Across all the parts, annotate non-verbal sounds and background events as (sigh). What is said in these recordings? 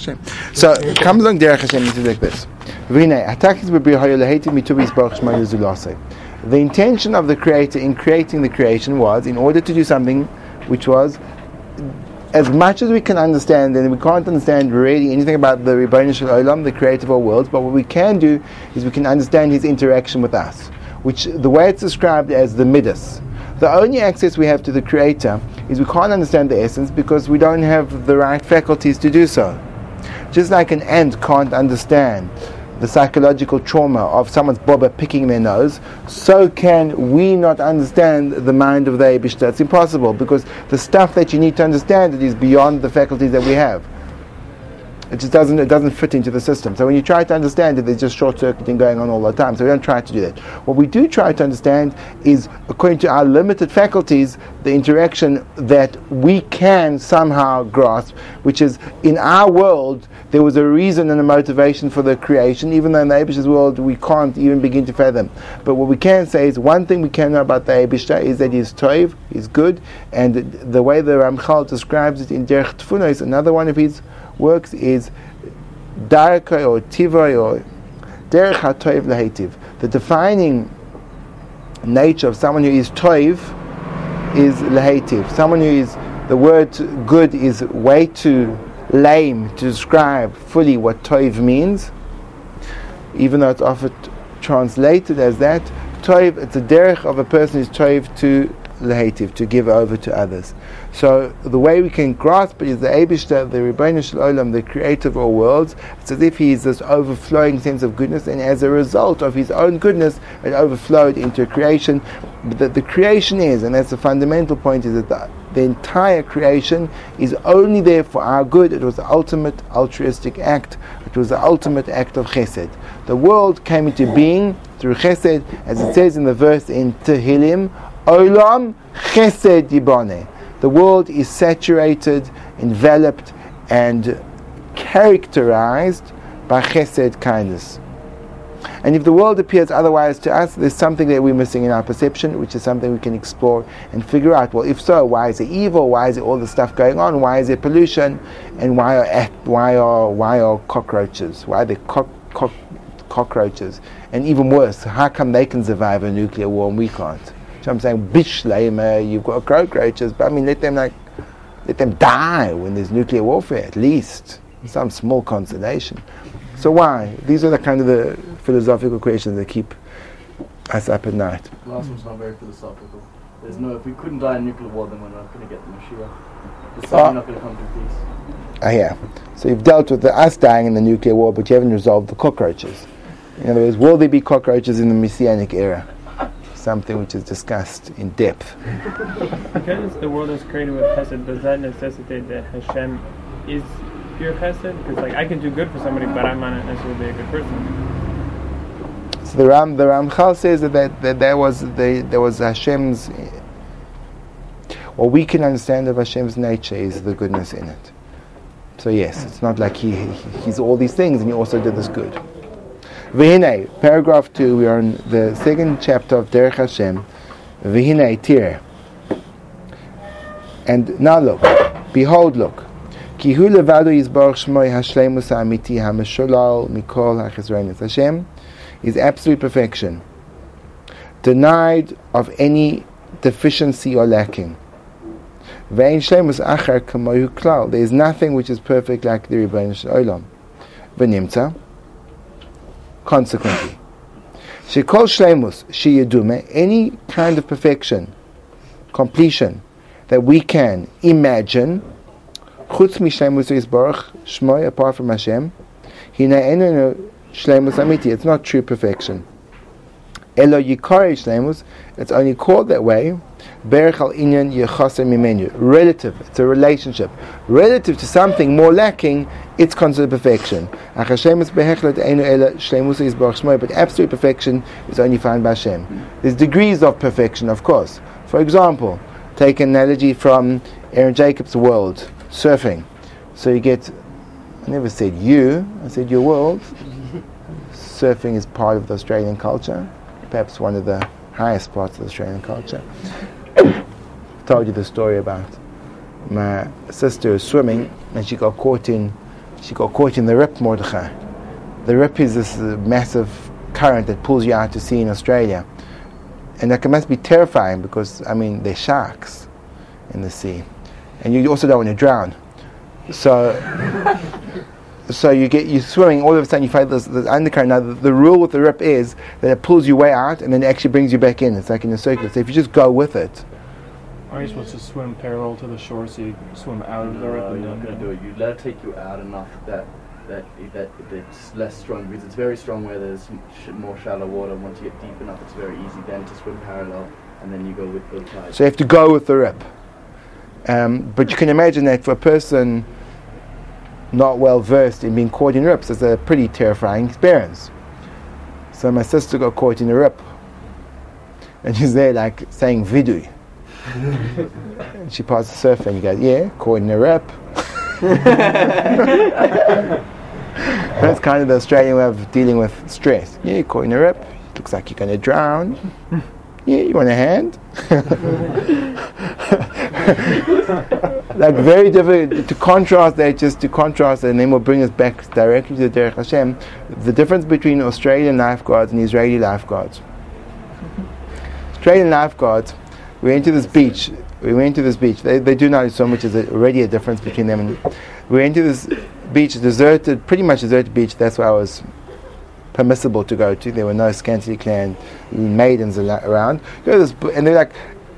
Hashem. So comes along Derech Hashem and says like this. The intention of the Creator in creating the creation was in order to do something which was as much as we can understand, and we can't understand really anything about the Shel Olam, the creator of all worlds, but what we can do is we can understand his interaction with us, which the way it's described as the Midas. The only access we have to the Creator is we can't understand the essence because we don't have the right faculties to do so. Just like an ant can't understand the psychological trauma of someone's bobber picking their nose, so can we not understand the mind of the Eibishter. It's impossible because the stuff that you need to understand it is beyond the faculties that we have. It just doesn't it doesn't fit into the system. So when you try to understand it, there's just short circuiting going on all the time. So we don't try to do that. What we do try to understand is, according to our limited faculties, the interaction that we can somehow grasp, which is in our world there was a reason and a motivation for the creation, even though in the Abish's world we can't even begin to fathom. But what we can say is one thing we can know about the Abishah is that he's toiv, he's good, and the way the Ramchal describes it in Derech Tfuna is another one of his works is Darkei or Tivoi or Derech HaToiv Lahetiv. The defining nature of someone who is Toiv is Lahetiv. Someone who is, the word good is way too lame to describe fully what Toiv means, even though it's often translated as that. Toiv, it's a derech of a person who's Toiv to Lahetiv, to give over to others. So the way we can grasp it is the Abishta, the Shel Olam, the creator of all worlds. It's as if he is this overflowing sense of goodness, and as a result of his own goodness, it overflowed into creation. But the, the creation is, and that's the fundamental point, is that the, the entire creation is only there for our good. It was the ultimate altruistic act. It was the ultimate act of chesed. The world came into being through chesed, as it says in the verse in Tehillim, Olam chesed yibane. The world is saturated, enveloped, and characterized by chesed kindness. And if the world appears otherwise to us, there's something that we're missing in our perception, which is something we can explore and figure out. Well, if so, why is it evil? Why is it all the stuff going on? Why is there pollution? And why are why are why are cockroaches? Why are there co- co- cockroaches? And even worse, how come they can survive a nuclear war and we can't? So I'm saying, bishlema, you've got cockroaches, but I mean, let them like, let them die when there's nuclear warfare, at least. Some small consolation. So why? These are the kind of the philosophical questions that keep us up at night. The last one's not very philosophical. There's no, if we couldn't die in nuclear war, then we're not going to get the Mashiach. There's something oh. not going to come to peace. Ah, yeah. So you've dealt with the, us dying in the nuclear war, but you haven't resolved the cockroaches. In other words, will there be cockroaches in the Messianic era? Something which is discussed in depth. Because the world is created with chesed, does that necessitate that Hashem is pure chesed? Because like I can do good for somebody, but I'm not necessarily a good person. So the Ram, the Ramchal says that, that, that there was the, there was Hashem's. What we can understand of Hashem's nature is the goodness in it. So yes, it's not like he, he he's all these things and he also did this good. V'hinei, paragraph 2, we are in the second chapter of Derech Hashem. V'hinei, tir. And now look, behold, look. Hu levado yizbarach shmoi hashlemus ha'amiti ha'meshulal mikol ha'chizrenis. Hashem is absolute perfection, denied of any deficiency or lacking. Ve'in shlemus achar kamoyu klal. There is nothing which is perfect like the Shel Olam. V'nimtza consequently. Shekol shlemus sheyedume, any kind of perfection, completion that we can imagine, chutz mishlemus yisbarach shmoy apart from Hashem, hina enu shlemus amiti. It's not true perfection. Elo yikari shlemus. It's only called that way Berchal inyan mimenu. Relative, it's a relationship. Relative to something more lacking, it's considered perfection. But absolute perfection is only found by Hashem. There's degrees of perfection, of course. For example, take an analogy from Aaron Jacobs' world, surfing. So you get, I never said you, I said your world. Surfing is part of the Australian culture, perhaps one of the highest parts of the Australian culture (coughs) told you the story about my sister swimming and she got caught in she got caught in the rip, Mordechai. The rip is this uh, massive current that pulls you out to sea in Australia. And that must be terrifying because, I mean, there's sharks in the sea. And you also don't want to drown. So, (laughs) so you get you're swimming. All of a sudden, you find this, this undercurrent. Now, the, the, rule with the rip is that it pulls you way out and then it actually brings you back in. It's like in a circle. So if you just go with it, are you supposed to swim parallel to the shore so you swim out of the rip? No, and you're not going to do it. You let it take you out enough that that that it's less strong because it's very strong where there's sh- more shallow water. Once you get deep enough, it's very easy then to swim parallel, and then you go with the tide. So you have to go with the rip. Um, but you can imagine that for a person not well versed in being caught in rips, it's a pretty terrifying experience. So my sister got caught in a rip. And she's there like saying vidui. (laughs) and she passes the surfer and he goes, Yeah, caught in a rip. That's kind of the Australian way of dealing with stress. Yeah, caught in a rip. Looks like you're going to drown. (laughs) Yeah, you want a hand? (laughs) like very difficult to contrast that, just to contrast, and then we'll bring us back directly to the Derech Hashem. The difference between Australian lifeguards and Israeli lifeguards. Australian lifeguards, we went to this beach. We went to this beach. They, they do know so much. There's already a difference between them. And we went to this beach, deserted, pretty much deserted beach. That's where I was permissible to go to. There were no scantily clad maidens al- around. Go this and they're like,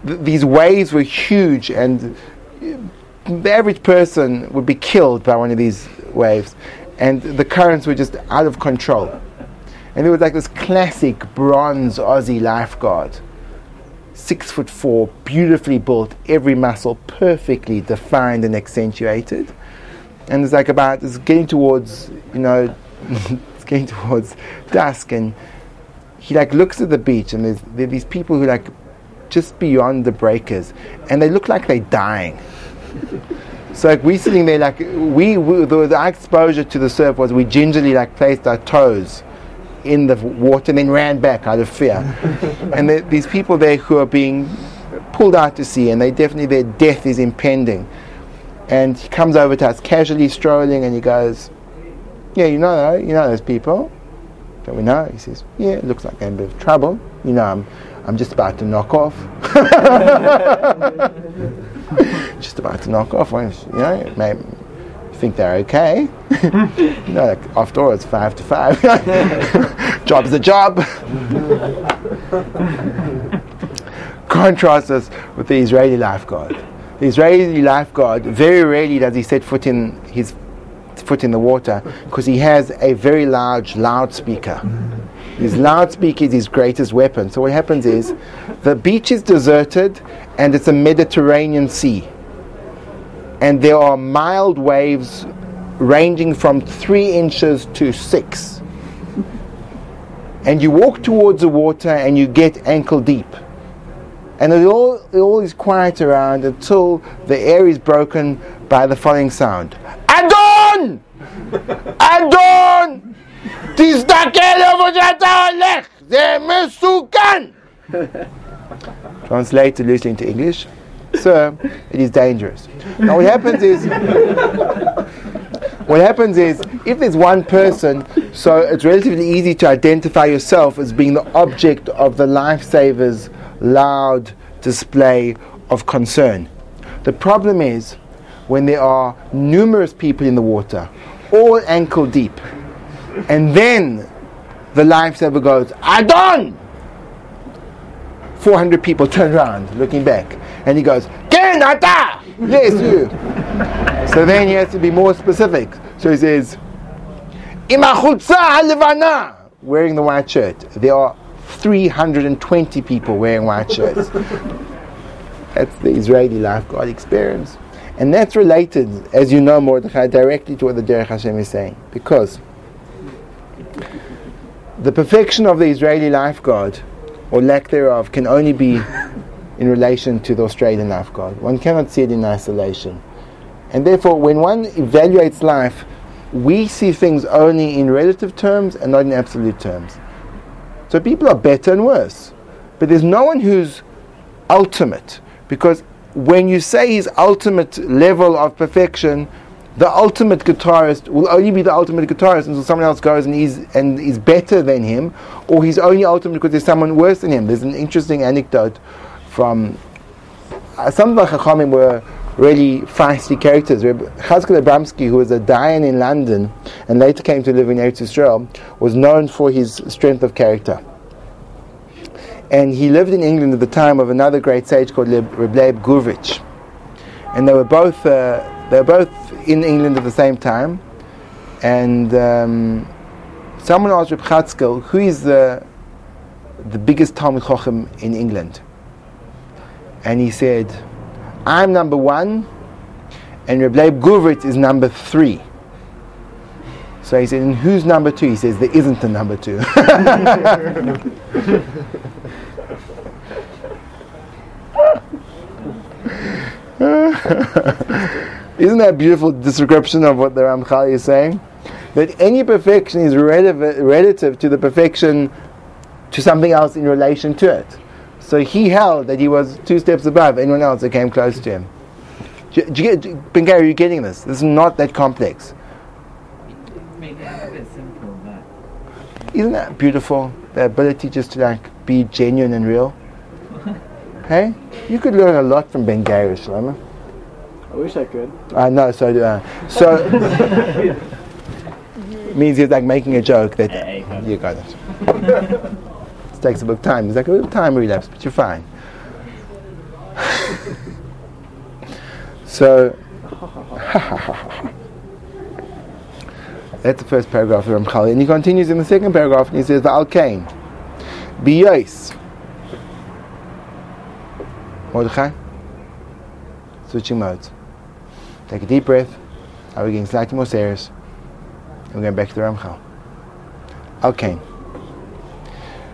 th- these waves were huge, and the average person would be killed by one of these waves, and the currents were just out of control. And there was like this classic bronze Aussie lifeguard, six foot four, beautifully built, every muscle perfectly defined and accentuated. And it's like about it's getting towards, you know, (laughs) it's getting towards dusk, and he like looks at the beach, and there's there these people who like just beyond the breakers, and they look like they're dying. (laughs) So like we're sitting there like we, we the, the, exposure to the surf was we gingerly like placed our toes in the water and then ran back out of fear. (laughs) and there, these people there who are being pulled out to sea, and they definitely their death is impending. And he comes over to us casually strolling, and he goes, "Yeah, you know, you know those people." Don't we know? He says, "Yeah, it looks like they're in a bit of trouble. You know, I'm, I'm just about to knock off." (laughs) (laughs) just about to knock off. You know, maybe think they're okay. (laughs) know, like after all, it's five to five. (laughs) Job's a job. (laughs) Contrast this with the Israeli lifeguard. The Israeli lifeguard very rarely does he set foot in his foot in the water because he has a very large loudspeaker. His loudspeaker is his greatest weapon. So what happens is the beach is deserted and it's a Mediterranean sea and there are mild waves ranging from three inches to six. And you walk towards the water and you get ankle deep. And it all, it all is quiet around until the air is broken by the following sound Adon! Adon! (laughs) Translated loosely into English. Sir, it is dangerous. Now what happens is what happens is if there's one person, so it's relatively easy to identify yourself as being the object of the lifesaver's loud display of concern. The problem is when there are numerous people in the water, all ankle deep, and then the lifesaver goes, Adon! 400 people turn around looking back, and he goes, Ken, ata! Yes, you. so then he has to be more specific. So he says, Imachutza wearing the white shirt. There are 320 people wearing white shirts. (laughs) That's the Israeli lifeguard experience. And that's related, as you know, Mordechai, directly to what the Derech Hashem is saying. Because the perfection of the Israeli lifeguard, or lack thereof, can only be in relation to the Australian lifeguard. One cannot see it in isolation. And therefore, when one evaluates life, we see things only in relative terms and not in absolute terms. So people are better and worse. But there's no one who's ultimate. Because when you say his ultimate level of perfection, the ultimate guitarist will only be the ultimate guitarist until someone else goes and is and is better than him, or he's only ultimate because there's someone worse than him. There's an interesting anecdote from uh, some of the Chachamim were really feisty characters. Chatzkel Abramsky, who was a Dayan in London and later came to live in Eretz Israel, was known for his strength of character. And he lived in England at the time of another great sage called Reb Leib Gurvich. And they were both uh, they were both in England at the same time. And um, someone asked Reb Chatzkel, who is the the biggest Talmid Chochem in England? And he said, I'm number one, and Reb Leib Gurvitz is number three. So he said, and who's number two? He says, there isn't a number two. (laughs) Isn't that beautiful description of what the Ramchal is saying? That any perfection is relative, relative to the perfection to something else in relation to it. So he held that he was two steps above anyone else that came close to him. Do, do you get, Ben Gary, are you getting this? This is not that complex. Make it a bit simple, but Isn't that beautiful? The ability just to like be genuine and real. (laughs) hey, you could learn a lot from Ben Gary, Shlomo. I wish I could. I know, so do I. So (laughs) means he's like making a joke that Yeah, you got it. (laughs) takes a bit of time. It's like a little time relapse, but you're fine. (laughs) so (laughs) that's the first paragraph of Ramchal, and he continues in the second paragraph, and he says, "Al Kain, biyos." Mordechai, switching modes. Take a deep breath. Are we getting slightly more serious? And we're going back to the Ramchal. Okay. B'yos cheftza yisbarach shmoi lehetiv lezulase.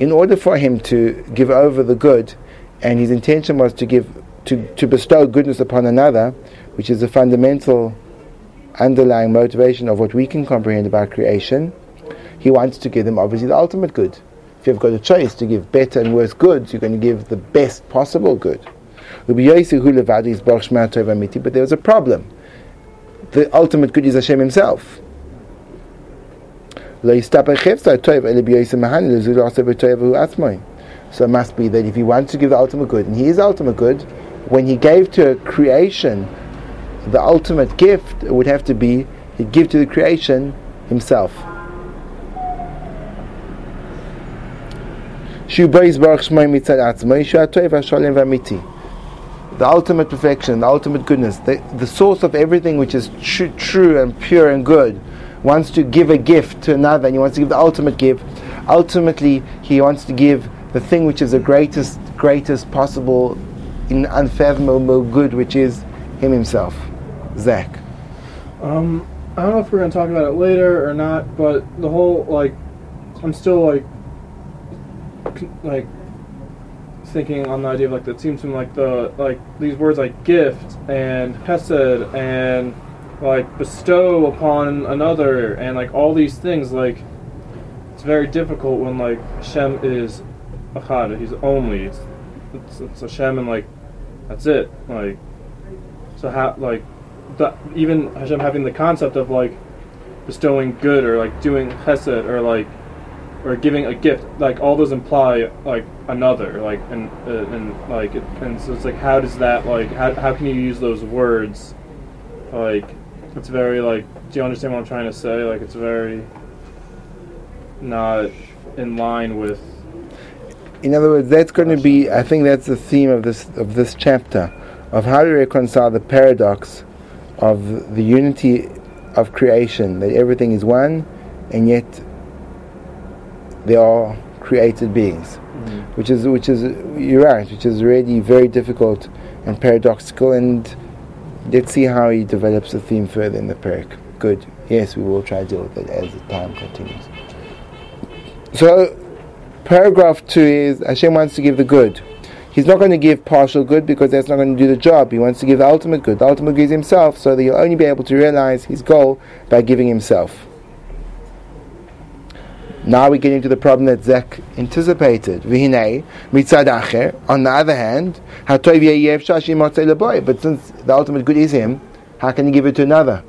in order for him to give over the good, and his intention was to give to, to bestow goodness upon another, which is the fundamental underlying motivation of what we can comprehend about creation, he wants to give them obviously the ultimate good. If you've got a choice to give better and worse goods, you're going to give the best possible good. But there was a problem. The ultimate good is Hashem Himself. So it must be that if he wants to give the ultimate good, and he is ultimate good, when he gave to a creation the ultimate gift, would have to be he'd give to the creation himself. The ultimate perfection, the ultimate goodness, the, the source of everything which is tru- true and pure and good, wants to give a gift to another and he wants to give the ultimate gift. Ultimately, he wants to give the thing which is the greatest, greatest possible, in unfathomable good, which is him himself. Zach. Um, I don't know if we're gonna talk about it later or not, but the whole like, I'm still like, like, thinking on the idea of like that seems to me like the like these words like gift and hesed and like bestow upon another and like all these things like it's very difficult when like Hashem is achad, he's only it's, it's, it's Hashem and like that's it like so how like the, even Hashem having the concept of like bestowing good or like doing chesed or like or giving a gift like all those imply like another like and uh, and like and so it's like how does that like how, how can you use those words like it's very like do you understand what I'm trying to say? Like it's very not in line with In other words, that's going to be, I think that's the theme of this of this chapter, of how to reconcile the paradox of the unity of creation, that everything is one, and yet they are created beings, mm-hmm. which is which is you're right, which is really very difficult and paradoxical, and let's see how he develops the theme further in the parak. Good. Yes, we will try to deal with it as the time continues. So, paragraph two is Hashem wants to give the good. He's not going to give partial good because that's not going to do the job. He wants to give the ultimate good. The ultimate good is himself, so that he'll only be able to realize his goal by giving himself. Now we get into the problem that Zek anticipated. V'hinei, mitzad acher, on the other hand. But since the ultimate good is him, how can he give it to another?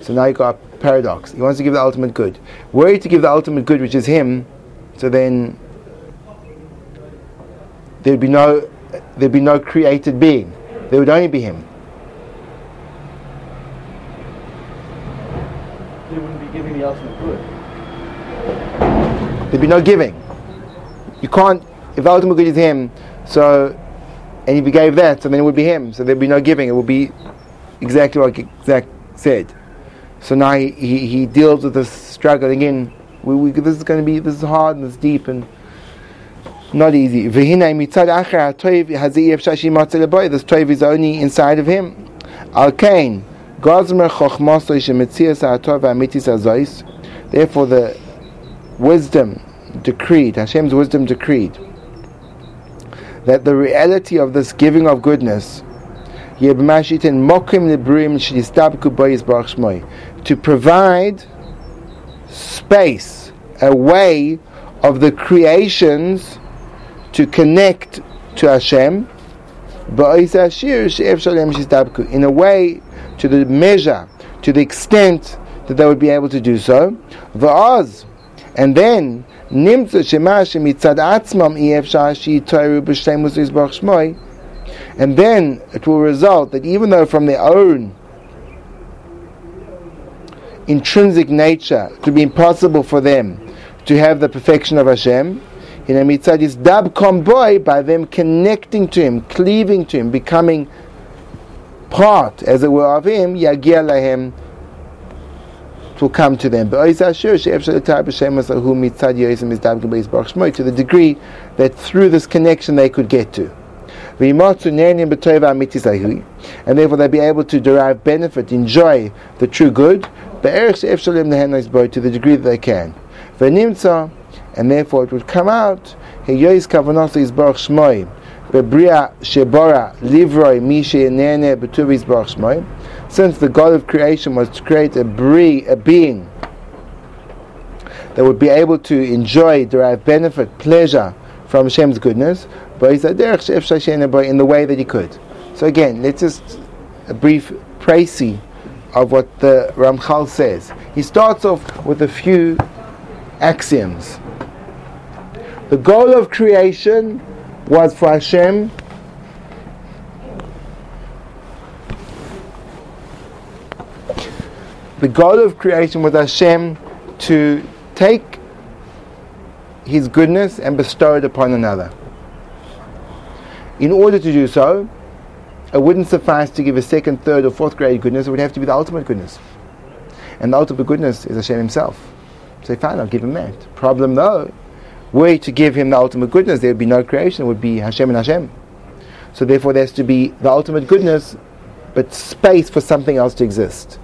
So now you got a paradox. He wants to give the ultimate good. Were he to give the ultimate good, which is him, so then there'd be no there'd be no created being. There would only be him. He be giving the good. There'd be no giving. You can't if ultimate good is him, so and if he gave that, so then it would be him. So there'd be no giving. It would be exactly what Zach said. So now he, he, he deals with this struggle again. We, we, this is going to be this is hard and it's deep and not easy. This toiv is only inside of him. Al Therefore, the wisdom decreed, Hashem's wisdom decreed, that the reality of this giving of goodness to provide space, a way of the creations to connect to Hashem in a way to the measure, to the extent that they would be able to do so. Va'az, and then Nimtza Shema Shemitzad Atzmam Shmoi, and then it will result that even though from their own intrinsic nature to be impossible for them to have the perfection of Hashem, in a mitzad is dab komboy by them connecting to Him, cleaving to Him, becoming part, as it were, of Him, yagia lahem, come to them. To the degree that through this connection they could get to. And therefore they'll be able to derive benefit, enjoy the true good, to the degree that they can. And therefore it would come out, since the God of creation was to create a, bri, a being that would be able to enjoy, derive benefit, pleasure from Hashem's goodness, but he said in the way that he could. So again, let's just a brief précis of what the Ramchal says. He starts off with a few axioms. The goal of creation was for Hashem the goal of creation was Hashem to take His goodness and bestow it upon another. In order to do so, it wouldn't suffice to give a second, third, or fourth grade goodness, it would have to be the ultimate goodness. And the ultimate goodness is Hashem Himself. So fine, I'll give Him that. Problem though, were to give Him the ultimate goodness, there would be no creation, it would be Hashem and Hashem. So therefore there has to be the ultimate goodness, but space for something else to exist.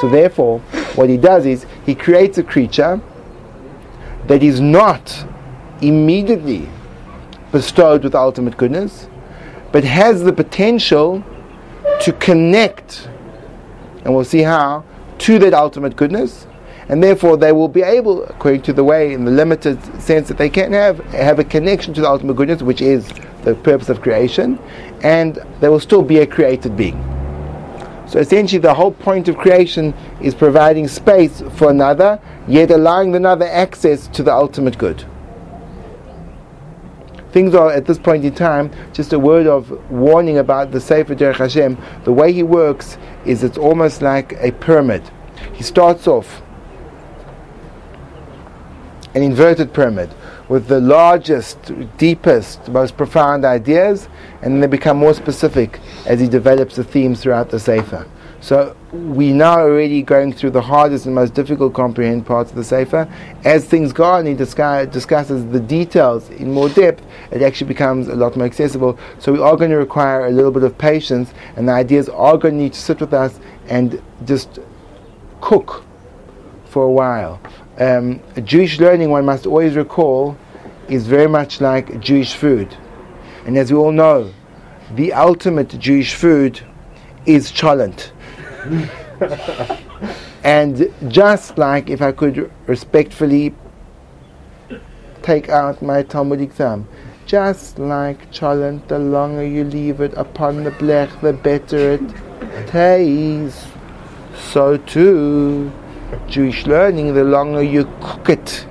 So therefore, what He does is, He creates a creature that is not immediately bestowed with ultimate goodness, but has the potential to connect, and we'll see how, to that ultimate goodness, and therefore they will be able, according to the way, in the limited sense that they can have, have a connection to the ultimate goodness, which is the purpose of creation, and they will still be a created being. So essentially, the whole point of creation is providing space for another, yet allowing another access to the ultimate good things are at this point in time just a word of warning about the Sefer Derech Hashem. The way he works is it's almost like a pyramid. He starts off an inverted pyramid with the largest, deepest, most profound ideas, and then they become more specific as he develops the themes throughout the Sefer. So we now already going through the hardest and most difficult comprehend parts of the Sefer. As things go on, he discuss, discusses the details in more depth, it actually becomes a lot more accessible. So we are going to require a little bit of patience, and the ideas are going to need to sit with us and just cook for a while. Um, Jewish learning, one must always recall, is very much like Jewish food. And as we all know, the ultimate Jewish food is cholent. (laughs) and just like if I could respectfully take out my Talmudic thumb, just like cholent, the longer you leave it upon the blech, the better it tastes. So too, Jewish learning, the longer you cook it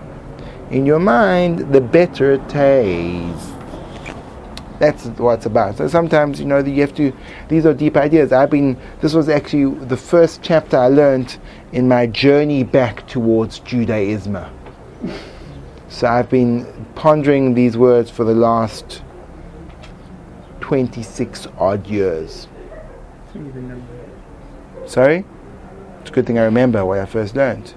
in your mind, the better it tastes. That's what it's about. So sometimes, you know, you have to, these are deep ideas. I've been, this was actually the first chapter I learned in my journey back towards Judaism. So I've been pondering these words for the last 26 odd years. Sorry? Good thing I remember what I first learned.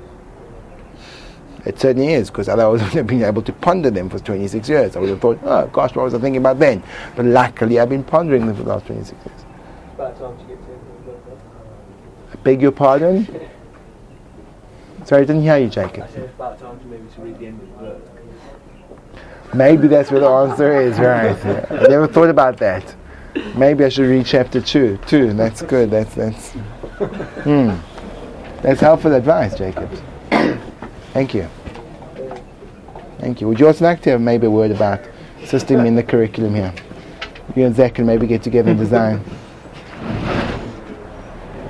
It certainly is, because otherwise I wouldn't (laughs) have been able to ponder them for 26 years. I would have thought, oh gosh, what was I thinking about then? But luckily I've been pondering them for the last 26 years. About time to get to end the book. I beg your pardon? Sorry, I didn't hear you, Jacob. Maybe that's where the answer is, right? (laughs) I never thought about that. Maybe I should read chapter two. Two, that's good. That's that's. Hmm. That's helpful advice, Jacob. Thank you. Thank you. Would you also like to have maybe a word about system in the curriculum here? You and Zach can maybe get together and design.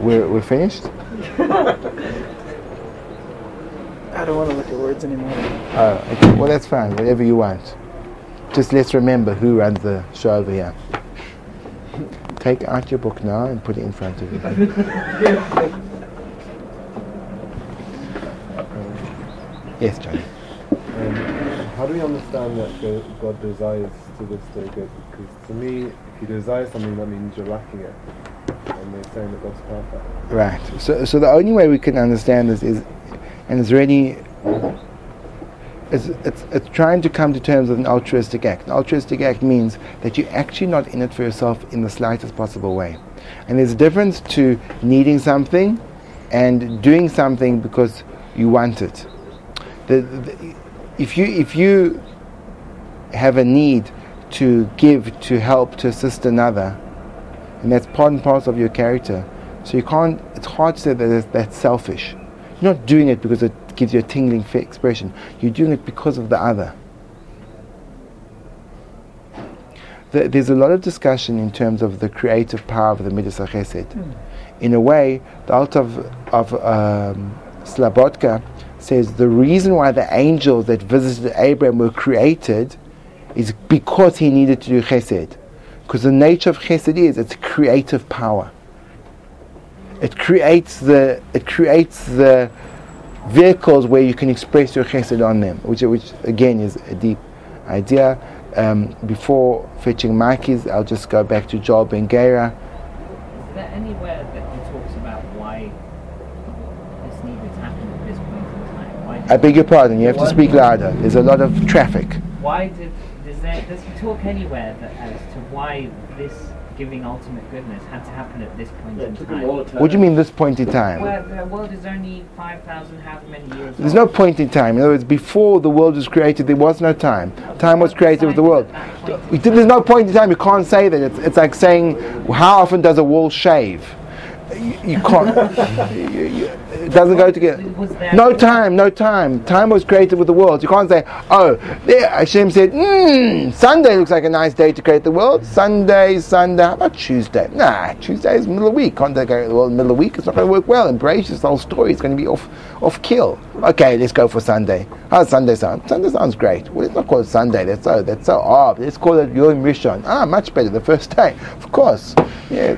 We're, we're finished? (laughs) I don't want to look at words anymore. Oh, okay. Well, that's fine. Whatever you want. Just let's remember who runs the show over here. Take out your book now and put it in front of you. (laughs) yes, Johnny. Um, how do we understand that God desires to this the good? Because to me, if you desire something, that means you're lacking it. And they're saying that God's perfect. Right. So, so the only way we can understand this is, and it's really, it's, it's, it's trying to come to terms with an altruistic act. An altruistic act means that you're actually not in it for yourself in the slightest possible way. And there's a difference to needing something and doing something because you want it. The, the, if you if you have a need to give, to help, to assist another, and that's part and parcel of your character. So you can't. It's hard to say that that's, that's selfish. You're not doing it because it gives you a tingling expression. You're doing it because of the other. The, there's a lot of discussion in terms of the creative power of the Midas HaChesed. In a way, the Alter of, of um, Slabodka says the reason why the angels that visited Abraham were created is because he needed to do chesed. Because the nature of chesed is it's creative power. It creates the it creates the vehicles where you can express your chesed on them, which which again is a deep idea. Um, before fetching Mikey's, I'll just go back to Joel Ben Gera. Is there anywhere that he talks about why this needed to happen at this point in time? Why, I beg your pardon, you have to speak louder. There's a lot of traffic. why did does there does he talk anywhere that as to why this giving ultimate goodness had to happen at this point Yeah, in time? him all the time. What do you mean this point in time? Where the world is only five thousand however many years There's old. no point in time. In other words, before the world was created, there was no time. Time was created with the world. There's no point in time. You can't say that. It's, it's like saying, how often does a wall shave? You, you can't. you- you- it doesn't go together. No time, no time. Time was created with the world. You can't say, oh, there, Hashem said, hmm, Sunday looks like a nice day to create the world. Sunday, Sunday, how about Tuesday? Nah, Tuesday is middle of the week. Can't create the world middle of the week? It's not going to work well. Bereshit, the whole story It's going to be off, off kill. Okay, let's go for Sunday. How does Sunday sound? Sunday sounds great. Well, let's not call it Sunday. That's so, that's so odd. Let's call it Yom Rishon. Ah, much better, the first day. Of course. Yeah.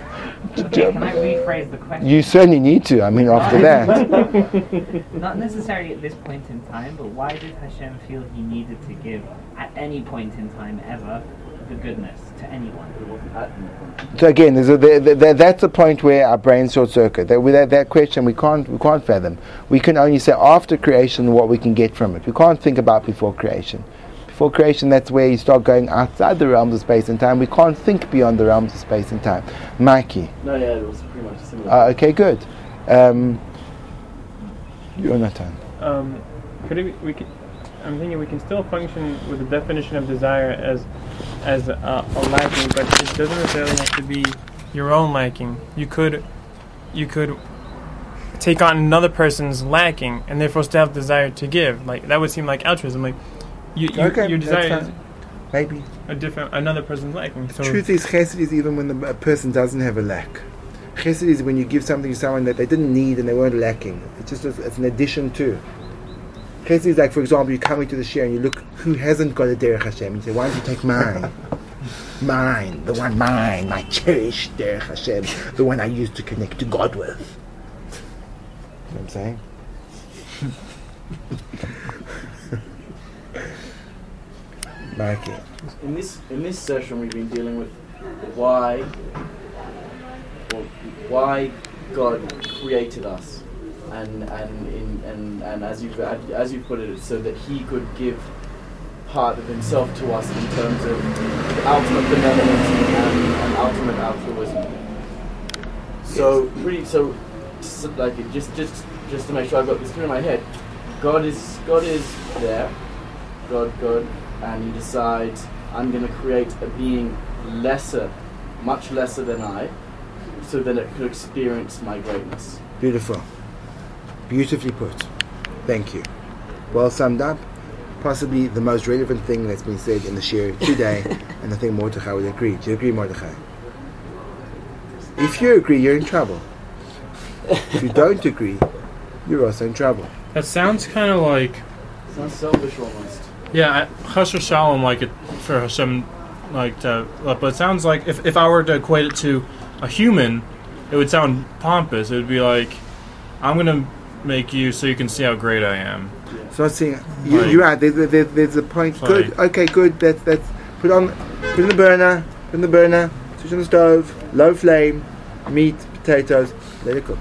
Okay, can I rephrase the question? You certainly need to. I mean, after that. (laughs) Not necessarily at this point in time, but why did Hashem feel he needed to give at any point in time ever the goodness to anyone. It wasn't at any point. So again, there's a, there, there, that's the point where our brains short circuit. That, with that, that question, we can't we can't fathom. We can only say after creation what we can get from it. We can't think about before creation. Before creation, that's where you start going outside the realms of space and time. We can't think beyond the realms of space and time. Mikey, No, yeah, it was pretty much similar. uh, okay, good. Um, Jonathan. Um, could it, we could, I'm thinking we can still function with the definition of desire as as a, a liking, but it doesn't necessarily have to be your own liking. You could you could take on another person's lacking, and therefore still have desire to give. Like that would seem like altruism. Like you, you Okay, your desire is. Maybe. a different another person's lacking. So Truth is, chesed is even when the a person doesn't have a lack. Chesed is when you give something to someone that they didn't need and they weren't lacking. It's just a, it's an addition to. Chesed is like, for example, you come into the shiur and you look who hasn't got a derech Hashem. and You say, why don't you take mine? (laughs) mine, the one mine, my cherished derech Hashem, the one I used to connect to God with. You know what I'm saying? (laughs) Mikey. in this in this session we've been dealing with why well, why God created us. And and in and, and as you as you put it so that he could give part of himself to us in terms of ultimate benevolence and, and ultimate altruism. So pretty so, so like just just just to make sure I've got this through my head God is God is there. God God and you decide, I'm going to create a being lesser, much lesser than I, so that it could experience my greatness. Beautiful. Beautifully put. Thank you. Well summed up. Possibly the most relevant thing that's been said in the shiur today, (laughs) and I think Mordechai would agree. Do you agree, Mordechai? If you agree, you're in trouble. If you don't (laughs) agree, you're also in trouble. That sounds kind of like Sounds selfish almost. Yeah, Chas Shalom like it for Hashem, like to, but it sounds like if if I were to equate it to a human, it would sound pompous. It would be like, I'm gonna make you so you can see how great I am. So I'm saying, you, Right. you're right. There's, there's, there's a point. Good. Okay. Good. That's that's. Put on. Put in the burner. Put in the burner. Switch on the stove. Low flame. Meat. Potatoes. Let it cook.